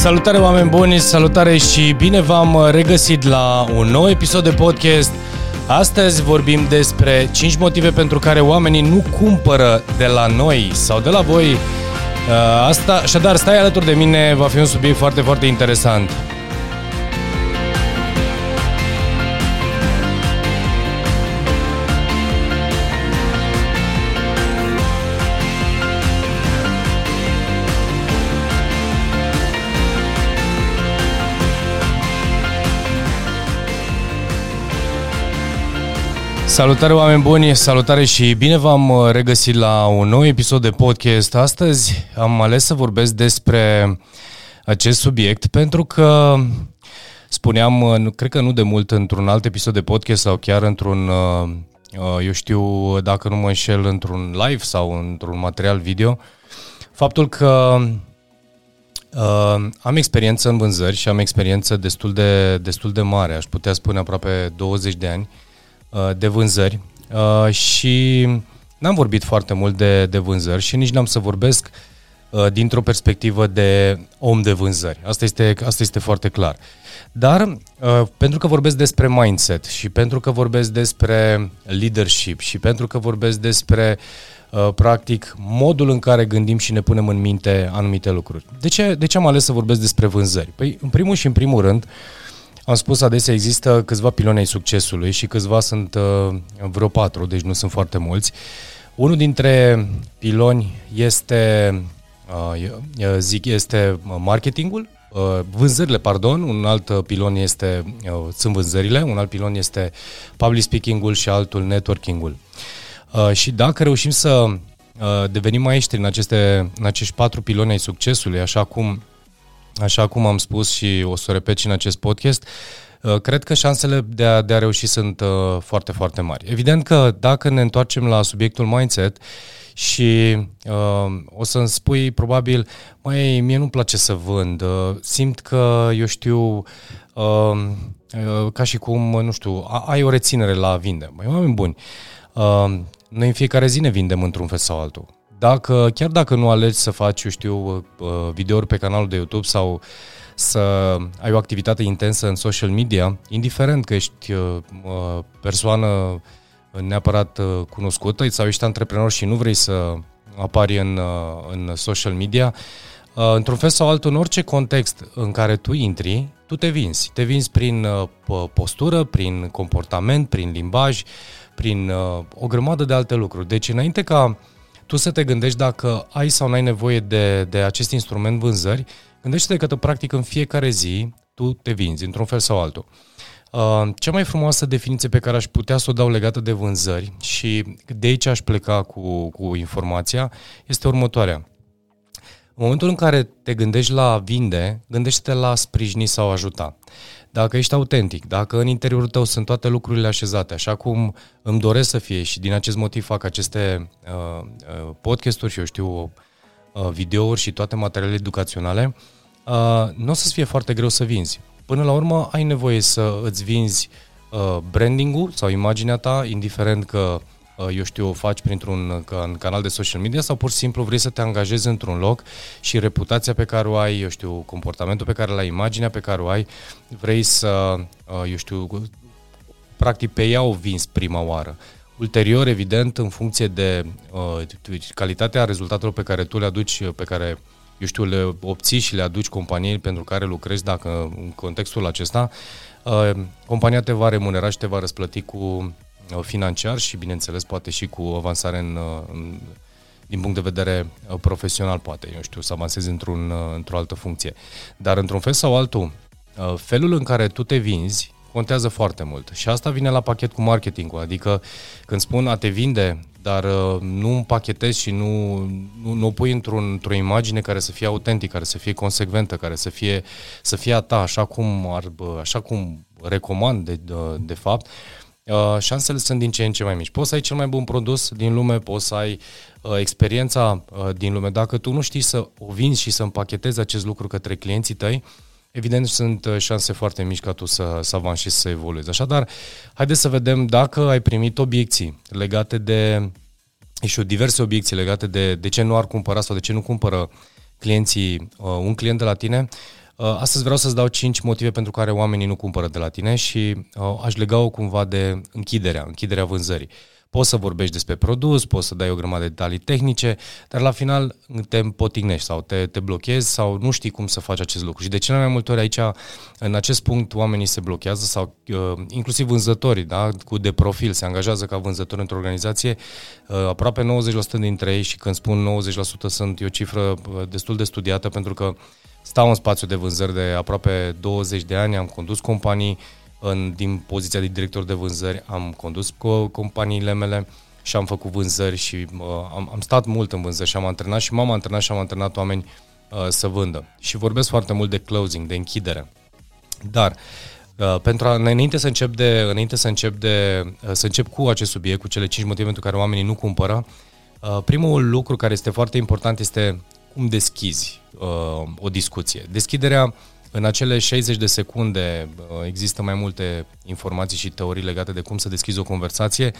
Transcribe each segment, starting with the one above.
Salutare oameni buni, salutare și bine v-am regăsit la un nou episod de podcast. Astăzi vorbim despre 5 motive pentru care oamenii nu cumpără de la noi sau de la voi. Uh, asta, așadar, stai alături de mine, va fi un subiect foarte, foarte interesant. Salutare oameni buni, salutare și bine v-am uh, regăsit la un nou episod de podcast. Astăzi am ales să vorbesc despre acest subiect pentru că spuneam, uh, cred că nu de mult, într-un alt episod de podcast sau chiar într-un, uh, eu știu, dacă nu mă înșel, într-un live sau într-un material video, faptul că Uh, am experiență în vânzări și am experiență destul de, destul de mare, aș putea spune aproape 20 de ani. Uh, Uh, de vânzări uh, și n-am vorbit foarte mult de, de vânzări și nici n-am să vorbesc uh, dintr-o perspectivă de om de vânzări. Asta este, asta este foarte clar. Dar pentru că vorbesc despre mindset și pentru că vorbesc despre leadership și pentru că vorbesc despre practic modul în care gândim și ne punem în minte anumite lucruri. De ce, de ce am ales să vorbesc despre vânzări? Păi, în primul și în primul rând, uh, am spus adesea, există câțiva piloni ai succesului și câțiva sunt uh, vreo patru, deci nu sunt foarte mulți. Unul dintre piloni este, uh, zic, este marketingul, uh, vânzările, pardon, un alt pilon este, uh, sunt vânzările, un alt pilon este public speaking-ul și altul networking-ul. Uh, și dacă reușim să uh, devenim maestri în, aceste, în acești patru piloni ai succesului, așa cum așa cum am spus și o să repet și în acest podcast, uh, cred că șansele de a, de a reuși sunt uh, foarte, foarte mari. Evident că dacă ne întoarcem la subiectul mindset și uh, o să-mi spui probabil, mai mie nu-mi place să vând, uh, simt că, eu știu, uh, uh, ca și cum, nu știu, ai o reținere la a vinde. Mai oameni buni, uh, noi în fiecare zi ne vindem într-un fel sau altul dacă, chiar dacă nu alegi să faci, eu știu, uh, videouri pe canalul de YouTube sau să ai o activitate intensă în social media, indiferent că ești uh, persoană neapărat uh, cunoscută sau ești antreprenor și nu vrei să apari în, în social media, într-un fel sau altul, în orice context în care tu intri, tu te vinzi. Te vinzi prin postură, prin comportament, prin limbaj, prin o grămadă de alte lucruri. Deci, înainte ca tu să te gândești dacă ai sau nu ai nevoie de, de acest instrument vânzări, gândește-te că, practic, în fiecare zi tu te vinzi, într-un fel sau altul. Uh, cea mai frumoasă definiție pe care aș putea să o dau legată de vânzări și de aici aș pleca cu, cu informația este următoarea. În momentul în care te gândești la vinde, gândește-te la sprijini sau ajuta dacă ești autentic, dacă în interiorul tău sunt toate lucrurile așezate, așa cum îmi doresc să fie și din acest motiv fac aceste uh, uh, podcasturi și eu știu uh, videouri și toate materialele educaționale, uh, nu o să-ți fie foarte greu să vinzi. Până la urmă ai nevoie să îți vinzi uh, branding-ul sau imaginea ta, indiferent că Uh, eu știu, o faci printr-un canal de social media sau pur și simplu vrei să te angajezi într-un loc și reputația pe care o ai, eu știu, comportamentul pe care l-ai, imaginea pe care o ai, vrei să, uh, eu știu, practic pe ea o vinzi prima oară. Ulterior, evident, în funcție de uh, calitatea rezultatelor pe care tu le aduci, pe care, eu știu, le obții și le aduci companiei pentru care lucrezi, dacă în contextul acesta, uh, compania te va remunera și te va răsplăti cu Uh, financiar și, bineînțeles, poate și cu avansare în, uh, în din punct de vedere uh, profesional, poate, eu știu, să avansezi într-un, într-o altă funcție. Dar, într-un fel sau altul, felul în care tu te vinzi contează foarte mult. Și asta vine la pachet cu marketingul, adică când spun a te vinde, dar nu împachetezi și nu, nu, nu o pui într-un, într-o imagine care să fie autentică, care să fie consecventă, care să fie, să fie a ta, așa cum, ar, așa cum recomand de, de, de fapt, uh, șansele sunt din ce în ce mai mici. Poți să ai cel mai bun produs din lume, poți să ai uh, experiența uh, din lume. Dacă tu nu știi să o vinzi și să împachetezi acest lucru către clienții tăi, evident sunt uh, șanse foarte mici ca tu să, să avansi și să evoluezi. Așadar, haideți să vedem dacă ai primit obiecții legate de și diverse obiecții legate de de ce nu ar cumpăra sau de ce nu cumpără clienții uh, un client de la tine. Astăzi vreau să-ți dau 5 motive pentru care oamenii nu cumpără de la tine și aș lega-o cumva de închiderea, închiderea vânzării. Poți să vorbești despre produs, poți să dai o grămadă de detalii tehnice, dar la final te împotignești sau te, te blochezi sau nu știi cum să faci acest lucru. Și de cele mai multe ori aici, în acest punct, oamenii se blochează sau uh, inclusiv vânzătorii, da, cu de profil, se angajează ca vânzători într-o organizație, uh, aproape 90% dintre ei și când spun 90% sunt e o cifră uh, destul de studiată pentru că stau în spațiu de vânzări de aproape 20 de ani, am condus companii, în, din poziția de director de vânzări, am condus companiile mele și am făcut vânzări și uh, am, am stat mult în vânzări și am antrenat și m-am antrenat și am antrenat oameni uh, să vândă. Și vorbesc foarte mult de closing, de închidere. Dar uh, pentru a, înainte să încep de, înainte să încep de, uh, să încep cu acest subiect, cu cele 5 motive pentru care oamenii nu cumpără, uh, primul lucru care este foarte important este cum deschizi uh, o discuție. Deschiderea în acele 60 de secunde uh, există mai multe informații și teorii legate de cum să deschizi o conversație.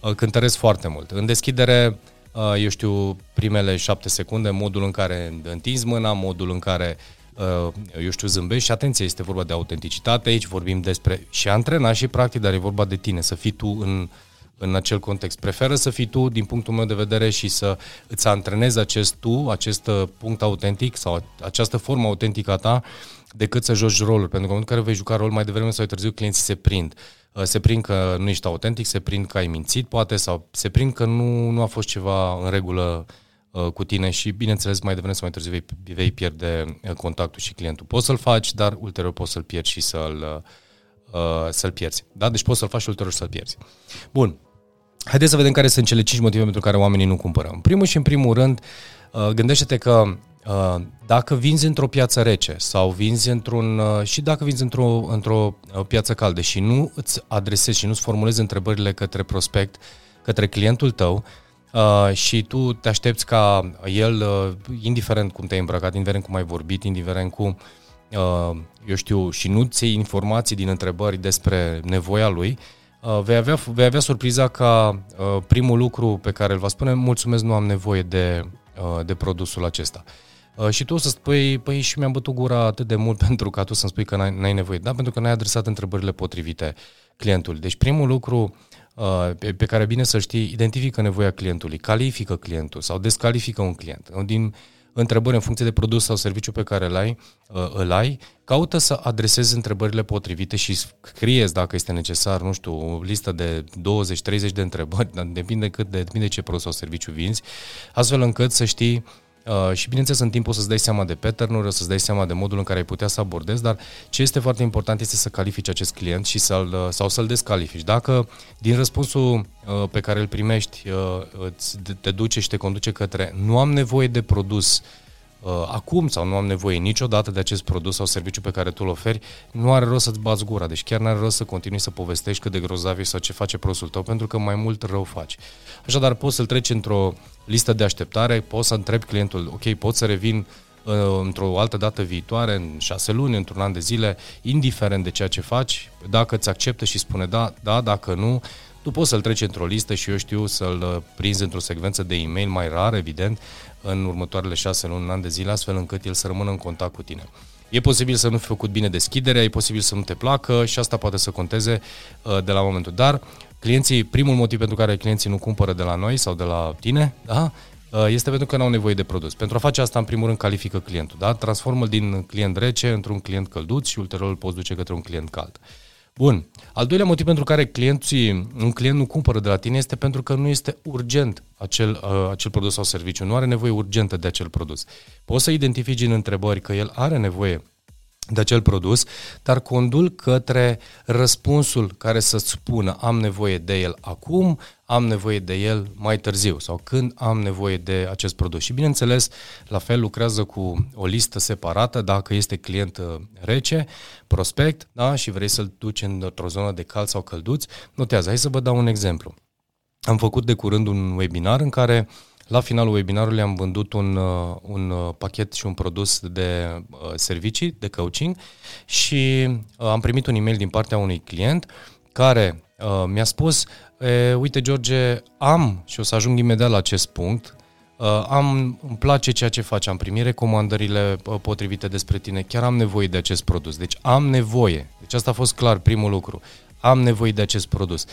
Uh, cântăresc foarte mult. În deschidere, uh, eu știu, primele 7 secunde, modul în care întinzi mâna, modul în care eu știu, zâmbești și atenție, este vorba de autenticitate aici, vorbim despre și antrenat și practic, dar e vorba de tine, să fii tu în, în acel context. Preferă să fii tu, din punctul meu de vedere, și să îți antrenezi acest tu, acest punct autentic sau această formă autentică a ta, decât să joci rolul. Pentru că în momentul în care vei juca rol mai devreme sau mai târziu, clienții se prind. Uh, se prind că nu ești autentic, se prind că ai mințit, poate, sau se prind că nu, nu a fost ceva în regulă uh, cu tine și, bineînțeles, mai devreme sau mai târziu vei, vei pierde uh, contactul și clientul. Poți să-l faci, dar ulterior poți să-l pierzi și să-l, uh, să-l pierzi. Da? Deci poți să-l faci și ulterior să-l pierzi. Bun. Haideți să vedem care sunt cele 5 motive pentru care oamenii nu cumpără. În primul și în primul rând, gândește-te că Uh, dacă vinzi într-o piață rece sau vinzi într-un uh, și dacă vinzi într-o, într-o uh, piață caldă și nu îți adresezi și nu-ți formulezi întrebările către prospect, către clientul tău și tu te aștepți ca el, indiferent cum te-ai îmbrăcat, indiferent cum ai vorbit, indiferent cum, eu știu, și nu ți informații din întrebări despre nevoia lui, vei avea, vei avea surpriza ca primul lucru pe care îl va spune, mulțumesc, nu am nevoie de, de produsul acesta. Uh, și tu o să spui, păi și mi-am bătut gura atât de mult pentru ca tu să-mi spui că n-ai, n-ai nevoie. Da, pentru că n-ai adresat întrebările potrivite clientului. Deci primul lucru uh, pe, pe care bine să știi, identifică nevoia clientului, califică clientul sau descalifică un client. Din întrebări în funcție de produs sau serviciu pe care îl ai, uh, îl ai, caută să adresezi întrebările potrivite și scrieți dacă este necesar, nu știu, o listă de 20-30 de întrebări, depinde, cât de, depinde ce produs sau serviciu vinzi, astfel încât să știi Uh, și bineînțeles în timp o să-ți dai seama de pattern-uri, o să-ți dai seama de modul în care ai putea să abordezi, dar ce este foarte important este să califici acest client și să-l, uh, sau să-l descalifici. Dacă din răspunsul uh, pe care îl primești uh, te duce și te conduce către nu am nevoie de produs uh, uh, acum sau nu am nevoie niciodată de acest produs sau serviciu pe care tu îl oferi, nu are rost să-ți bați gura. Deci chiar nu are rost să continui să povestești cât de grozav e sau ce face produsul tău, pentru că mai mult rău faci. Așadar, poți să-l treci într-o listă de așteptare, poți să întrebi clientul, ok, pot să revin uh, într-o altă dată viitoare, în șase luni, într-un an de zile, indiferent de ceea ce faci, dacă îți acceptă și spune da, da, dacă nu, tu poți să-l treci într-o listă și eu știu să-l uh, prinzi într-o secvență de e-mail mai rar, evident, în următoarele șase luni, un an de zile, astfel încât el să rămână în contact cu tine. E posibil să nu fi făcut bine deschiderea, e posibil să nu te placă și asta poate să conteze uh, de la momentul. Dar clienții, primul motiv pentru care clienții nu cumpără de la noi sau de la tine, da? Uh, este pentru că nu au nevoie de produs. Pentru a face asta, în primul rând, califică clientul. Da? Transformă din client rece într-un client călduț și ulterior îl poți duce către un client cald. Bun. Al doilea motiv pentru care clienții, un client nu cumpără de la tine este pentru că nu este urgent acel, uh, acel produs sau serviciu. Nu are nevoie urgentă de acel produs. Poți să identifici în întrebări că el are nevoie de acel produs, dar condul către răspunsul care să-ți spună am nevoie de el acum, am nevoie de el mai târziu sau când am nevoie de acest produs. Și bineînțeles, la fel lucrează cu o listă separată dacă este client uh, rece, prospect, da, și vrei să-l duci într-o zonă de cald sau călduț, notează. Hai să vă dau un exemplu. Am făcut de curând un webinar în care uh, la finalul webinarului am vândut un, uh, un uh, pachet și un produs de uh, servicii, de coaching și am primit un e-mail din partea unui client care mi-a spus, uite George, am și o să ajung imediat la acest punct, Uh, am, îmi place ceea ce faci, am primit recomandările uh, potrivite despre tine, chiar am nevoie de acest produs. Deci am nevoie. Deci asta a fost clar primul lucru. Am nevoie de acest produs.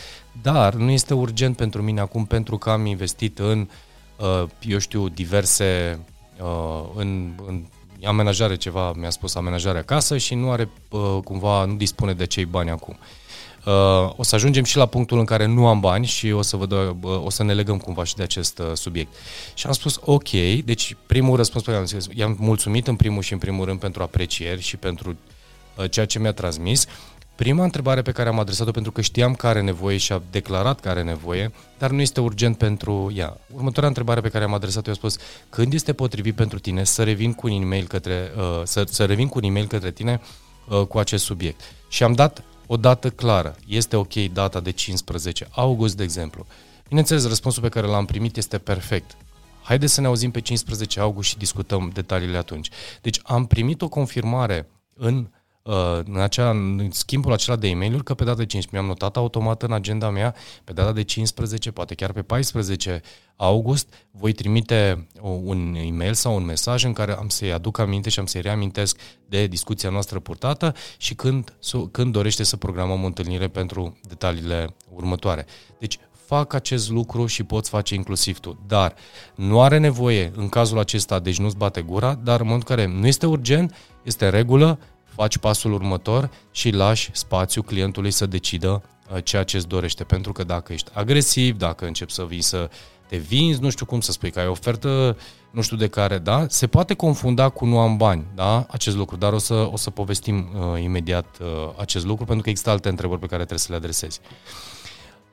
Dar nu este urgent pentru mine acum pentru că am investit în, uh, eu știu, diverse, în, în amenajare ceva, mi-a spus amenajare acasă și nu are cumva, nu dispune de cei bani acum. Uh, o să ajungem și la punctul în care nu am bani și o să, văd, uh, o să ne legăm cumva și de acest uh, subiect. Și am spus, ok, deci primul răspuns pe care am zis, i-am mulțumit în primul și în primul rând pentru aprecieri și pentru uh, ceea ce mi-a transmis. Prima întrebare pe care am adresat-o pentru că știam că are nevoie și a declarat că are nevoie, dar nu este urgent pentru ea. Următoarea întrebare pe care am adresat-o, i-a spus, când este potrivit pentru tine să revin cu un e-mail către, uh, să, să revin cu un e-mail către tine uh, cu acest subiect. Și am dat o dată clară. Este ok data de 15 august, de exemplu. Bineînțeles, răspunsul pe care l-am primit este perfect. Haideți să ne auzim pe 15 august și discutăm detaliile atunci. Deci am primit o confirmare în Uh, în, acea, în schimbul acela de e mail că pe data de 15 mi-am notat automat în agenda mea, pe data de 15, poate chiar pe 14 august, voi trimite un e-mail sau un mesaj în care am să-i aduc aminte și am să-i reamintesc de discuția noastră purtată și când, când dorește să programăm o întâlnire pentru detaliile următoare. Deci fac acest lucru și poți face inclusiv tu. Dar nu are nevoie în cazul acesta, deci nu-ți bate gura, dar în momentul în care nu este urgent, este în regulă, faci pasul următor și lași spațiu clientului să decidă uh, ceea ce îți dorește. Pentru că dacă ești agresiv, dacă începi să vii să te vinzi, nu știu cum să spui, că ai ofertă, nu știu de care, da? Se poate confunda cu nu am bani, da? Acest lucru, dar o să, o să povestim uh, imediat uh, acest lucru, pentru că există alte întrebări pe care trebuie să le adresezi.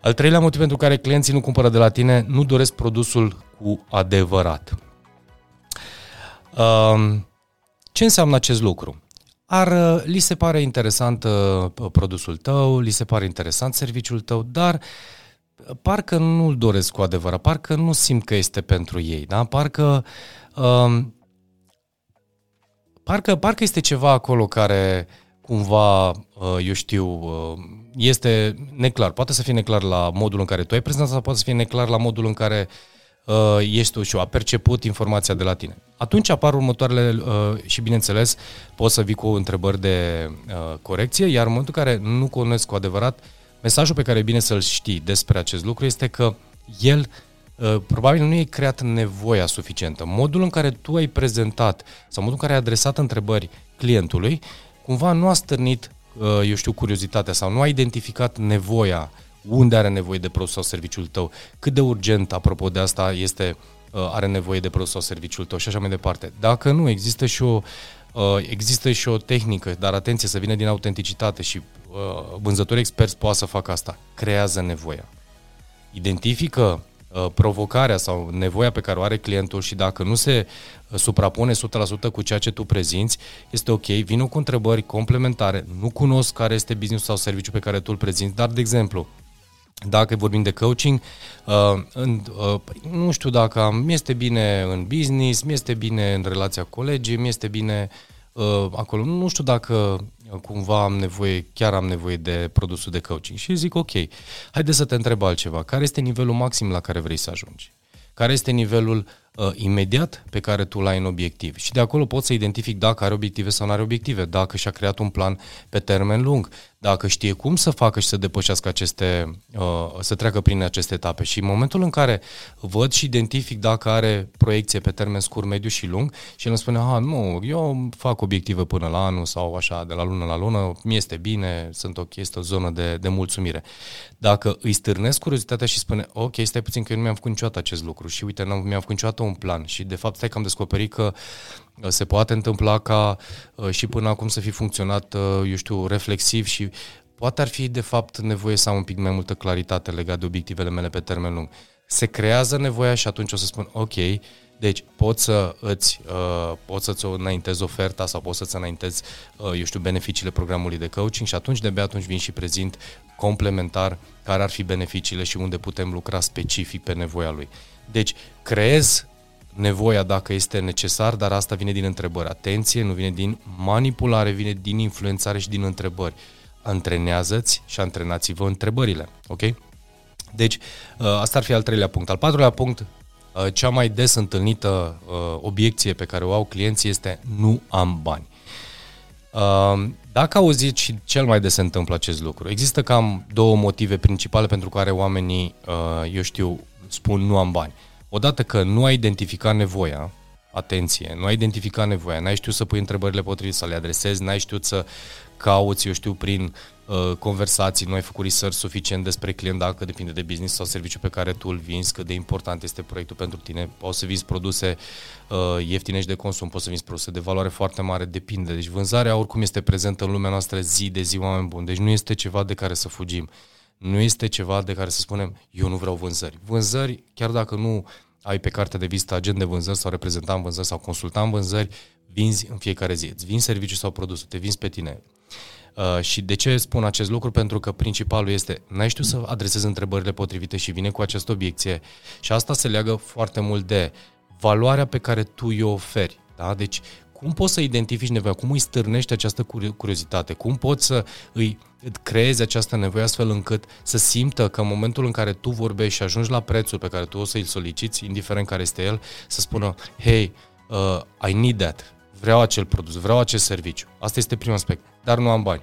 Al treilea motiv pentru care clienții nu cumpără de la tine, nu doresc produsul cu adevărat. Uh, ce înseamnă acest lucru? Ar, uh, li se pare interesant uh, produsul tău, li se pare interesant serviciul tău, dar uh, parcă nu-l doresc cu adevărat, parcă nu simt că este pentru ei, da? Parcă, um, parcă, parcă este ceva acolo care cumva, eu știu, este neclar. Poate să fie neclar la modul în care tu ai prezentat sau poate să fie neclar la modul în care uh, uh, ești și a perceput informația de la tine. Atunci apar următoarele uh, și, bineînțeles, poți să vii cu întrebări de uh, corecție, iar în momentul în care nu cunosc cu adevărat, mesajul pe care e bine să-l știi despre acest lucru este că el uh, probabil nu ai creat nevoia suficientă. Modul în care tu ai prezentat sau modul în care ai adresat întrebări clientului, cumva nu a stârnit, uh, eu știu, curiozitatea sau nu a identificat nevoia uh, unde are nevoie de produs sau serviciul tău, cât de urgent, apropo de asta, este uh, are nevoie de produs sau serviciul tău și așa mai departe. Dacă nu, există și o uh, există și o tehnică, dar atenție, să vină din autenticitate și uh, vânzători experți poate să facă asta. Creează nevoia. Identifică provocarea sau nevoia pe care o are clientul și dacă nu se suprapune 100% cu ceea ce tu prezinți, este ok, vină cu întrebări complementare, nu cunosc care este business sau serviciu pe care tu îl prezinți, dar, de exemplu, dacă vorbim de coaching, uh, în, uh, nu știu dacă mi este bine în business, mi este bine în relația cu colegii, mi este bine uh, acolo. Nu știu dacă cumva am nevoie, chiar am nevoie de produsul de coaching. Și zic, ok, haide să te întreb altceva. Care este nivelul maxim la care vrei să ajungi? Care este nivelul uh, imediat pe care tu l-ai în obiectiv? Și de acolo poți să identific dacă are obiective sau nu are obiective, dacă și-a creat un plan pe termen lung, dacă știe cum să facă și să depășească aceste, uh, să treacă prin aceste etape. Și în momentul în care văd și identific dacă are proiecție pe termen scurt, mediu și lung și el îmi spune, aha, nu, eu fac obiective până la anul sau așa, de la lună la lună, mi este bine, sunt ok, este o zonă de, de mulțumire. Dacă îi stârnesc curiozitatea și spune, ok, stai puțin că eu nu mi-am făcut niciodată acest lucru și uite, nu mi-am făcut niciodată un plan și de fapt stai că am descoperit că se poate întâmpla ca uh, și până acum să fi funcționat, uh, eu știu, reflexiv și poate ar fi de fapt nevoie să am un pic mai multă claritate legat de obiectivele mele pe termen lung. Se creează nevoia și atunci o să spun, ok, deci poți să îți, uh, poți să-ți înaintezi oferta sau poți să-ți înaintezi, uh, eu știu, beneficiile programului de coaching și atunci de atunci vin și prezint complementar care ar fi beneficiile și unde putem lucra specific pe nevoia lui. Deci creez nevoia dacă este necesar, dar asta vine din întrebări. Atenție, nu vine din manipulare, vine din influențare și din întrebări. Antrenează-ți și antrenați-vă întrebările, ok? Deci, ă, asta ar fi al treilea punct. Al patrulea punct, uh, cea mai des întâlnită uh, obiecție pe care o au clienții este nu am bani. Uh, dacă auziți și cel mai des se întâmplă acest lucru, există cam două motive principale pentru care oamenii, uh, eu știu, spun nu am bani. Odată că nu ai identificat nevoia, atenție, nu ai identificat nevoia, n-ai știut să pui întrebările potrivite, să le adresezi, n-ai știut să cauți, eu știu, prin uh, conversații, nu ai făcut research suficient despre client, dacă depinde de business sau serviciu pe care tu îl vinzi, cât de important este proiectul pentru tine. Poți să vinzi produse uh, ieftine și de consum, poți să vinzi produse de valoare foarte mare, depinde. Deci vânzarea oricum este prezentă în lumea noastră zi de zi, oameni buni. Deci nu este ceva de care să fugim. Nu este ceva de care să spunem, eu nu vreau vânzări. Vânzări, chiar dacă nu ai pe carte de vizită agent de vânzări sau reprezentant vânzări sau consultant vânzări, vinzi în fiecare zi. Îți vinzi serviciu sau produsul, te vinzi pe tine. Uh, și de ce spun acest lucru? Pentru că principalul este, n-ai știut să adresezi întrebările potrivite și vine cu această obiecție și asta se leagă foarte mult de valoarea pe care tu o oferi. Da? Deci, cum poți să identifici nevoia? Cum îi stârnești această curiozitate? Cum poți să îi creezi această nevoie astfel încât să simtă că în momentul în care tu vorbești și ajungi la prețul pe care tu o să-l soliciți, indiferent care este el, să spună, hey, uh, I need that, vreau acel produs, vreau acest serviciu. Asta este primul aspect, dar nu am bani.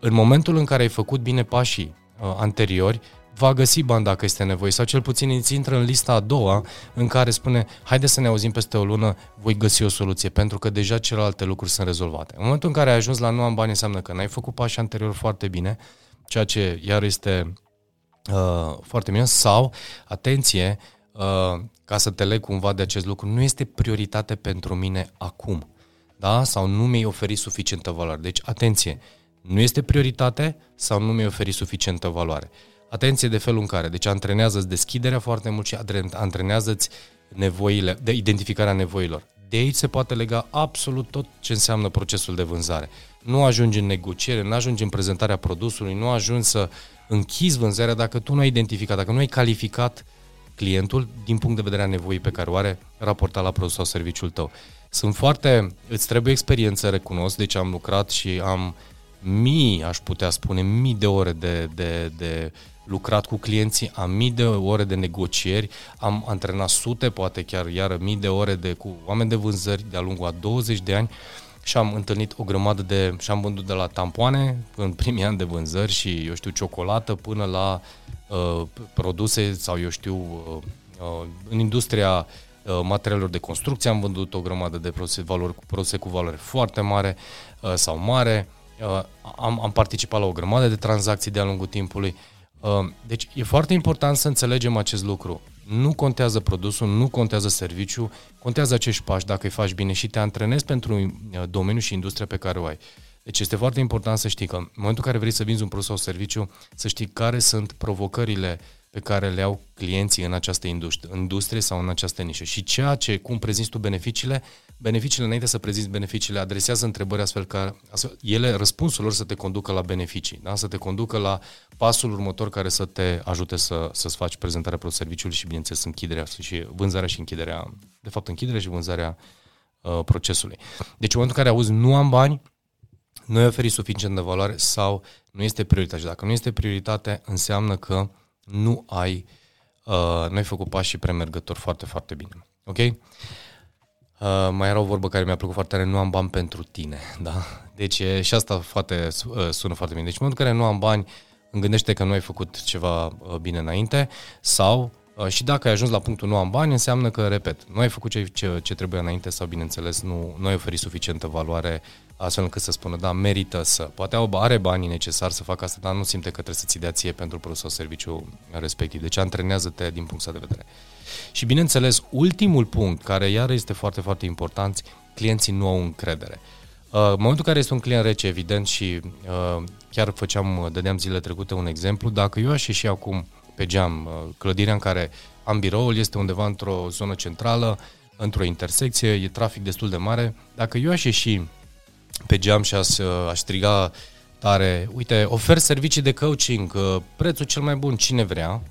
În momentul în care ai făcut bine pașii uh, anteriori, va găsi bani dacă este nevoie sau cel puțin îți intră în lista a doua în care spune haide să ne auzim peste o lună, voi găsi o soluție pentru că deja celelalte lucruri sunt rezolvate. În momentul în care ai ajuns la nu am bani înseamnă că n-ai făcut pașii anterior foarte bine, ceea ce iar este uh, foarte bine sau, atenție, uh, ca să te leg cumva de acest lucru, nu este prioritate pentru mine acum da? sau nu mi-ai oferit suficientă valoare. Deci, atenție, nu este prioritate sau nu mi-ai oferit suficientă valoare. Atenție de felul în care, deci antrenează-ți deschiderea foarte mult și antrenează-ți nevoile, de identificarea nevoilor. De aici se poate lega absolut tot ce înseamnă procesul de vânzare. Nu ajungi în negociere, nu ajungi în prezentarea produsului, nu ajungi să închizi vânzarea dacă tu nu ai identificat, dacă nu ai calificat clientul din punct de vedere a nevoii pe care o are raportat la produs sau serviciul tău. Sunt foarte, îți trebuie experiență, recunosc, deci am lucrat și am mii, aș putea spune, mii de ore de, de, de lucrat cu clienții, am mii de ore de negocieri, am antrenat sute, poate chiar iară mii de ore de, cu oameni de vânzări de-a lungul a 20 de ani și am întâlnit o grămadă de, și am vândut de la tampoane în primii ani de vânzări și, eu știu, ciocolată până la uh, produse sau, eu știu, uh, uh, în industria uh, materialelor de construcție am vândut o grămadă de produse, valori, produse cu valoare foarte mare uh, sau mare, uh, am, am participat la o grămadă de tranzacții de-a lungul timpului, uh, deci e foarte important să înțelegem acest lucru. Nu contează produsul, nu contează serviciu, contează acești pași dacă îi faci bine și te antrenezi pentru uh, domeniul și industria pe care o ai. Deci este foarte important să știi că în momentul în care vrei să vinzi un produs sau serviciu, să știi care sunt provocările pe care le au clienții în această industrie sau în această nișă. Și ceea ce, cum prezinți tu beneficiile, beneficiile înainte să prezinți beneficiile, adresează întrebări astfel că astfel, ele, răspunsul lor să te conducă la beneficii, da? să te conducă la pasul următor care să te ajute să, să-ți faci prezentarea produs serviciului și, bineînțeles, închiderea și vânzarea și închiderea, de fapt, închiderea și vânzarea uh, procesului. Deci, în momentul în care auzi nu am bani, nu ai oferit suficient de valoare sau nu este prioritate. Și dacă nu este prioritate, înseamnă că nu ai, uh, nu ai făcut pașii premergători foarte, foarte bine. Ok? Uh, mai era o vorbă care mi-a plăcut foarte tare, nu am bani pentru tine, da? Deci și asta foarte, uh, sună foarte bine. Deci în momentul în care nu am bani, îmi gândește că nu ai făcut ceva uh, bine înainte sau uh, și dacă ai ajuns la punctul nu am bani, înseamnă că, repet, nu ai făcut ce, ce, ce trebuie înainte sau, bineînțeles, nu, nu ai oferit suficientă valoare astfel încât să spună, da, merită să, poate are banii necesari să facă asta, dar nu simte că trebuie să-ți dea ție pentru produs sau serviciu respectiv. Deci antrenează-te din punctul de vedere. Și bineînțeles, ultimul punct, care iar este foarte, foarte important, clienții nu au încredere. Uh, în momentul în care este un client rece, evident, și uh, chiar făceam, dădeam zile trecute un exemplu, dacă eu aș ieși acum pe geam, uh, clădirea în care am biroul este undeva într-o zonă centrală, într-o intersecție, e trafic destul de mare, dacă eu aș ieși pe geam și aș, aș striga tare, uite, ofer servicii de coaching, prețul cel mai bun, cine vrea,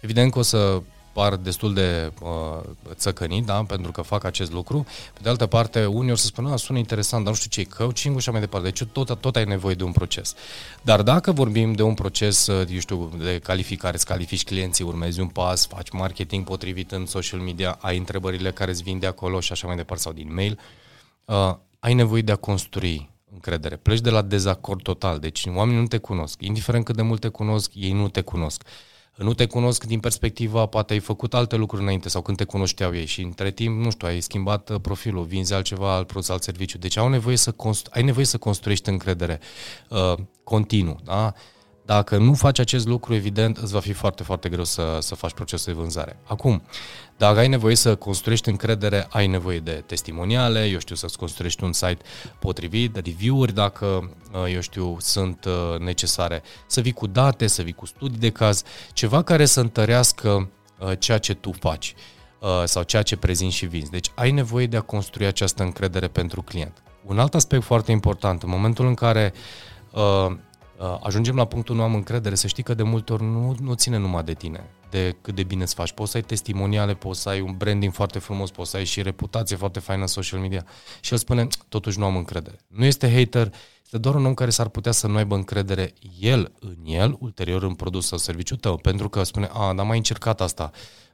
evident că o să par destul de uh, țăcănit, da, pentru că fac acest lucru. Pe de altă parte, unii o să spună, sună interesant, dar nu știu ce e coaching și așa mai departe. Deci tot, tot ai nevoie de un proces. Dar dacă vorbim de un proces, uh, eu știu, de calificare, îți califici clienții, urmezi un pas, faci marketing potrivit în social media, ai întrebările care îți vin de acolo și așa mai departe sau din mail, uh, ai nevoie de a construi încredere. Pleci de la dezacord total. Deci oamenii nu te cunosc. Indiferent cât de mult te cunosc, ei nu te cunosc. Nu te cunosc din perspectiva, poate ai făcut alte lucruri înainte sau când te cunoșteau ei și între timp, nu știu, ai schimbat uh, profilul, vinzi altceva, alt produs, alt serviciu. Deci au nevoie să constru- ai nevoie să construiești încredere uh, continuu. Da? Dacă nu faci acest lucru, evident, îți va fi foarte, foarte greu să, să faci procesul de vânzare. Acum, dacă ai nevoie să construiești încredere, ai nevoie de testimoniale, eu știu, să-ți construiești un site potrivit, de review-uri dacă, uh, eu știu, sunt uh, necesare, să vii cu date, să vii cu studii de caz, ceva care să întărească uh, ceea ce tu faci sau ceea ce prezinți și vinzi. Deci ai nevoie de a construi această încredere pentru client. Un alt aspect foarte important, în momentul în care uh, ajungem la punctul nu am încredere, să știi că de multe ori nu, nu ține numai de tine de cât de bine îți faci. Poți să ai testimoniale, poți să ai un branding foarte frumos, poți să ai și reputație foarte faină în social media. Și el spune, totuși nu am încredere. Nu este hater, este doar un om care s-ar putea să nu aibă încredere el în el, ulterior în produs sau serviciu tău, pentru că spune, a, dar am mai încercat asta,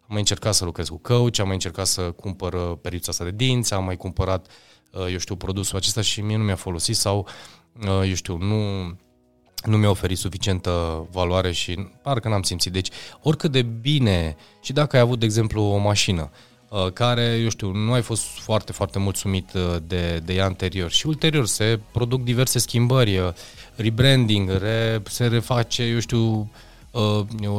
am mai încercat să lucrez cu coach, am mai încercat să cumpăr uh, periuța asta de dinți, am mai cumpărat, uh, eu știu, produsul acesta și mie nu mi-a folosit sau, uh, eu știu, nu nu mi-a oferit suficientă valoare și parcă n-am simțit. Deci, oricât de bine, și dacă ai avut, de exemplu, o mașină uh, care, eu știu, nu ai fost foarte, foarte mulțumit uh, de, de ea anterior și ulterior se produc diverse schimbări, uh, rebranding, re, se reface, eu știu, uh,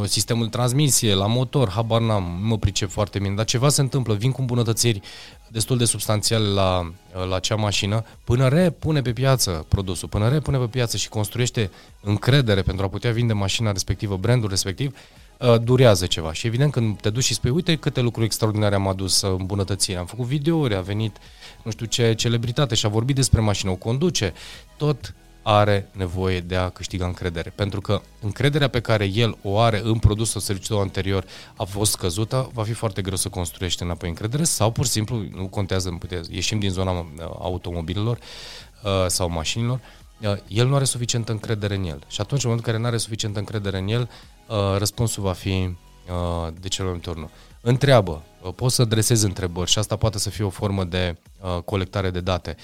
sistemul de transmisie, la motor, habar n-am, nu mă pricep foarte bine, dar ceva se întâmplă, vin cu îmbunătățiri destul de substanțiale la, la acea mașină, până repune pe piață produsul, până repune pe piață și construiește încredere pentru a putea vinde mașina respectivă, brandul respectiv, uh, durează ceva. Și evident când te duci și spui, uite câte lucruri extraordinare am adus uh, îmbunătățiri, am făcut videouri, a venit nu știu ce celebritate și a vorbit despre mașină, o conduce, tot are nevoie de a câștiga încredere. Pentru că încrederea pe care el o are în produsul sau serviciul anterior a fost scăzută, va fi foarte greu să construiești înapoi încredere sau pur și simplu nu contează, ieșim din zona uh, automobilelor uh, sau mașinilor, uh, el nu are suficientă încredere în el. Și atunci, în momentul în care nu are suficientă încredere în el, răspunsul va fi de cel mai multe ori nu. Întreabă, poți să adresezi întrebări și asta poate să fie o formă de colectare de date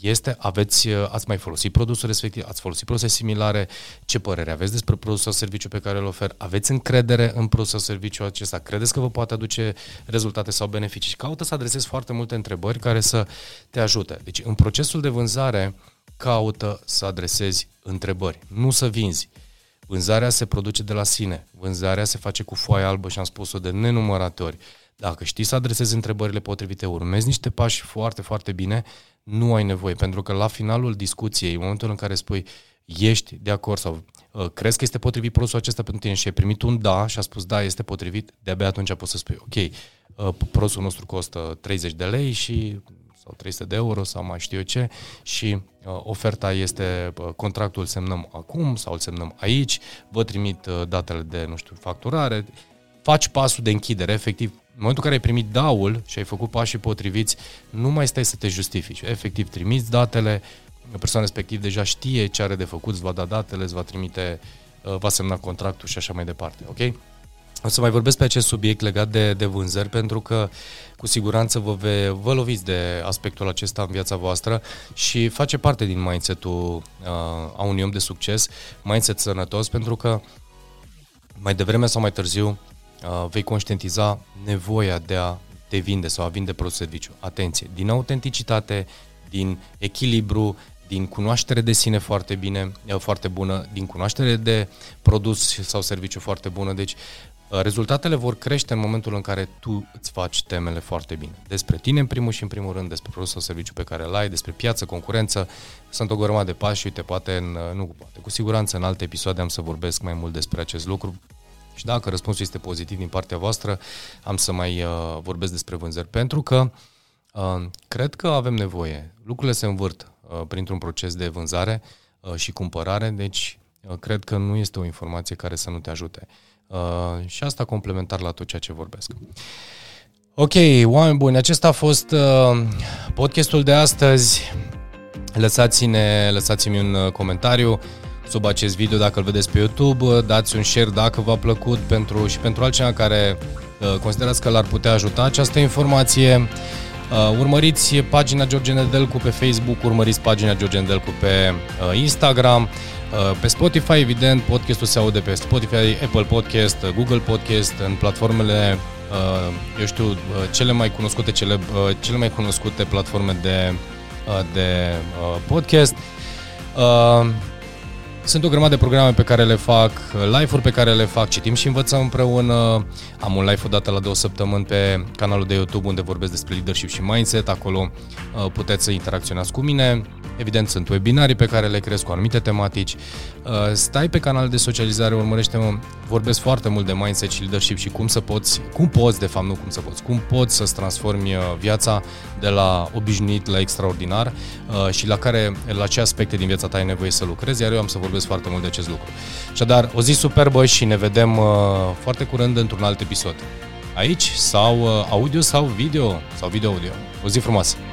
este, aveți, uh, ați mai folosit produsul respectiv, ați folosit produse similare, ce părere aveți despre produsul sau serviciu pe care îl ofer, aveți încredere în produsul sau serviciu acesta, credeți că vă poate aduce rezultate sau beneficii și caută să adresezi foarte multe întrebări care să te ajute. Deci în procesul de vânzare caută să adresezi întrebări, nu să vinzi. Vânzarea se produce de la sine, vânzarea se face cu foaie albă și am spus-o de nenumărate ori. Dacă știi să adresezi întrebările potrivite, urmezi niște pași foarte, foarte bine, nu ai nevoie, pentru că la finalul discuției, în momentul în care spui ești de acord sau uh, crezi că este potrivit produsul acesta pentru tine? Și ai primit un da și a spus da, este potrivit, de-abia atunci poți să spui ok, uh, produsul nostru costă 30 de lei și sau 300 de euro sau mai știu eu ce și uh, oferta este, uh, contractul îl semnăm acum sau îl semnăm aici, vă trimit uh, datele de, nu știu, facturare, faci pasul de închidere, efectiv în momentul în care ai primit daul și ai făcut pașii potriviți, nu mai stai să te justifici. Efectiv, trimiți datele, persoana respectiv deja știe ce are de făcut, îți va da datele, îți va trimite, uh, va semna contractul și așa mai departe, ok? O să mai vorbesc pe acest subiect legat de, de vânzări, pentru că cu siguranță vă, ve, vă loviți de aspectul acesta în viața voastră și face parte din mindset-ul uh, a unui om de succes, mindset sănătos, pentru că mai devreme sau mai târziu Uh, vei conștientiza nevoia de a te vinde sau a vinde produs serviciu. Atenție, din autenticitate, din echilibru, din cunoaștere de sine foarte bine, uh, foarte bună, din cunoaștere de produs sau serviciu foarte bună. Deci uh, rezultatele vor crește în momentul în care tu îți faci temele foarte bine. Despre tine în primul și în primul rând, despre produs sau serviciu pe care îl ai, despre piață, concurență. Sunt o grămadă de pași și uite, poate, în, nu poate, cu siguranță în alte episoade am să vorbesc mai mult despre acest lucru. Și dacă răspunsul este pozitiv din partea voastră, am să mai uh, vorbesc despre vânzări, pentru că uh, cred că avem nevoie. Lucrurile se învârt uh, printr-un proces de vânzare uh, și cumpărare, deci cred că nu este o informație care să nu te ajute. Și asta complementar la tot ceea ce vorbesc. Ok, oameni buni, acesta a fost podcastul de astăzi. Lăsați-ne, lăsați-mi un comentariu sub acest video dacă îl vedeți pe YouTube, dați un share dacă v-a plăcut pentru, și pentru altcineva care uh, considerați că l-ar putea ajuta această informație. Uh, urmăriți pagina George Nedelcu pe Facebook, urmăriți pagina George Nedelcu pe uh, Instagram, uh, pe Spotify, evident, podcastul se aude pe Spotify, Apple Podcast, Google Podcast, în platformele, uh, eu știu, uh, cele mai cunoscute, cele, uh, cele mai cunoscute platforme de, uh, de uh, podcast. Uh, sunt o grămadă de programe pe care le fac, live-uri pe care le fac, citim și învățăm împreună. Am un live o dată la două săptămâni pe canalul de YouTube unde vorbesc despre leadership și mindset. Acolo uh, puteți să interacționați cu mine. Evident, sunt webinarii pe care le cresc cu anumite tematici. Uh, stai pe canal de socializare, urmărește-mă, vorbesc foarte mult de mindset și leadership și cum să poți, cum poți, de fapt, nu cum să poți, cum poți să-ți transformi uh, viața de la obișnuit la extraordinar și la care, la ce aspecte din viața ta ai nevoie să lucrezi, iar eu am să vorbesc vorbesc foarte mult de acest lucru. Așadar, o zi superbă și ne vedem uh, foarte curând într-un alt episod. Aici, sau uh, audio, sau video, sau video-audio. O zi frumoasă!